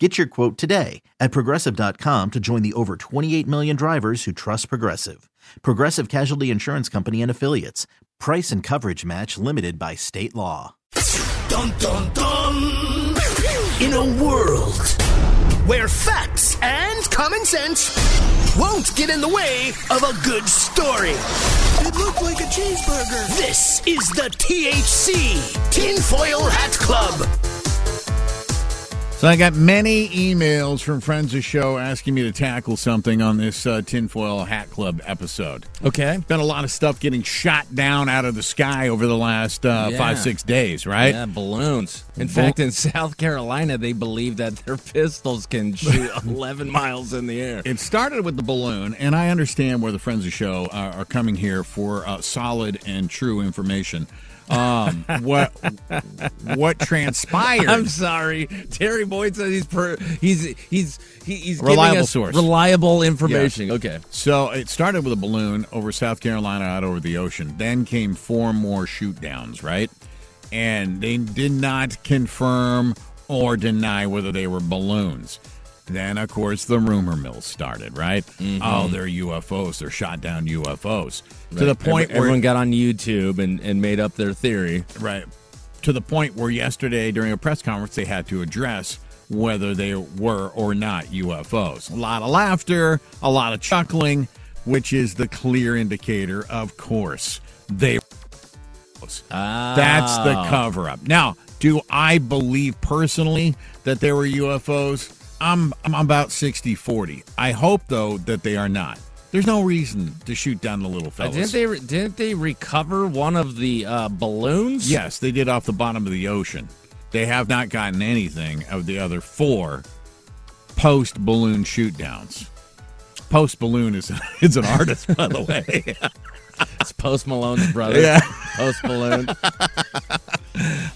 Get your quote today at progressive.com to join the over 28 million drivers who trust Progressive. Progressive Casualty Insurance Company and Affiliates. Price and coverage match limited by state law. Dun dun dun! In a world where facts and common sense won't get in the way of a good story. It looked like a cheeseburger. This is the THC Tinfoil Hat Club. So I got many emails from friends of the show asking me to tackle something on this uh, Tinfoil Hat Club episode. Okay. Been a lot of stuff getting shot down out of the sky over the last uh, Yeah. five, six days, right? Yeah, balloons. In Bull- fact, in South Carolina, they believe that their pistols can shoot 11 miles in the air. It started with the balloon, and I understand where the friends of the show are, are coming here for uh, solid and true information. Um, what what transpired? I'm sorry, Terry Boyd says he's per, he's he's he, he's Reliable giving us source. reliable information. Okay, So it started with a balloon over South Carolina out over the ocean. Then came four more shoot downs, right? And they did not confirm or deny whether they were balloons. Then, of course, the rumor mill started, right? Oh, they're UFOs. They're shot down UFOs. To the point Every- everyone got on YouTube and, and made up their theory. right, to the point where yesterday during a press conference they had to address whether they were or not UFOs. A lot of laughter, a lot of chuckling, which is the clear indicator, of course, they. Ah, That's the cover up. Now, do I believe personally that there were UFOs? I'm I'm about 60-40. I hope though that they are not. There's no reason to shoot down the little Uh, didn't they re- didn't they recover one of the uh, balloons? Yes, they did off the bottom of the ocean. They have not gotten anything of the other four post balloon shoot downs. Post balloon is is an artist, by the way. it's Post Malone's brother. Yeah. Post Balloon.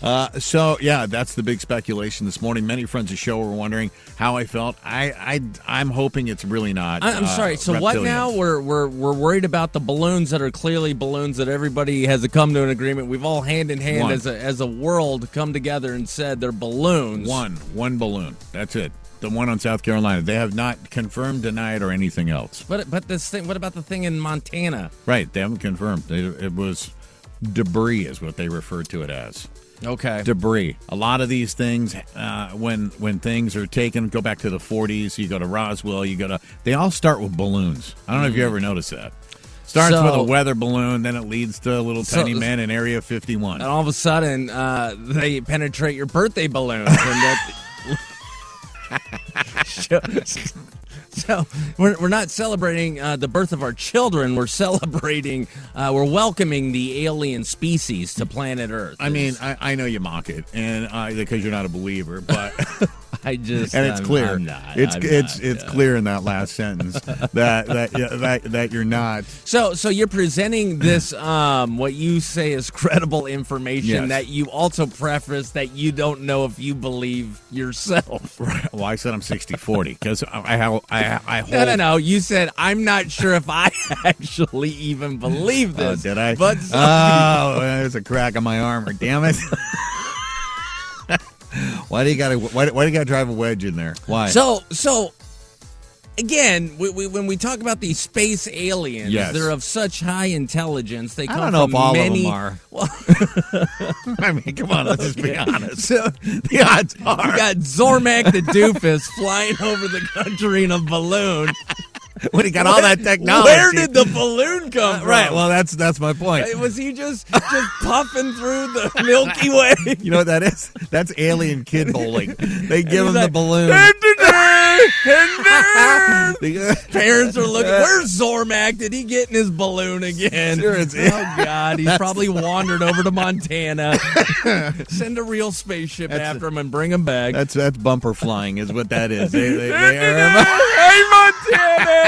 Uh, so yeah, that's the big speculation this morning. Many friends of the show were wondering how I felt. I I I'm hoping it's really not. I- I'm uh, sorry. So what now? We're we're we're worried about the balloons that are clearly balloons that everybody has come to an agreement. We've all hand in hand One. as a as a world come together and said they're balloons. One one balloon. That's it. The one on South Carolina. They have not confirmed, denied, or anything else. But but this thing. What about the thing in Montana? Right. They haven't confirmed. They, it was debris, is what they refer to it as. Okay. debris. A lot of these things, uh, when when things are taken, go back to the 40s. You go to Roswell. You go to. They all start with balloons. I don't know if you ever noticed that. Starts So- with a weather balloon, then it leads to a little So- tiny men in Area 51. and all of a sudden, uh, they penetrate your birthday balloons, and that. so, we're, we're not celebrating uh, the birth of our children. We're celebrating, uh, we're welcoming the alien species to planet Earth. I mean, I, I know you mock it, and because you're not a believer, but I just and it's I'm- clear. I'm not. it's I'm it's not, it's yeah. clear in that last sentence that that that that you're not. So, so you're presenting this, um, what you say is credible information Yes. that you also preface that you don't know if you believe yourself. Well, I said I'm 60-40 because I, I I I hold. No, no, no. You said I'm not sure if I actually even believe Oh, this. did I? But oh, there's a crack in my armor. Damn it! Why do you got to? Why, why do you got to drive a wedge in there? Why? so, so again, we, we, when we talk about these space aliens, Yes. they're of such high intelligence. They I come don't know from if all many. of them are. Well, I mean, come on, let's just be honest. so The odds you are. got Zormak the doofus flying over the country in a balloon. when he got all that technology. Where did the balloon come Uh, from? right? Well, that's that's my point. Was he just just puffing through the Milky Way? You know what that is? That's alien kid bowling. They give him He's the like, balloon. The- Parents are looking. Where's Zormak? Did he get in his balloon again? Sure, it's- oh God, he's probably wandered over to Montana. Send a real spaceship after him and bring him back. That's that's bumper flying, is what that is. They, they, they are, hey an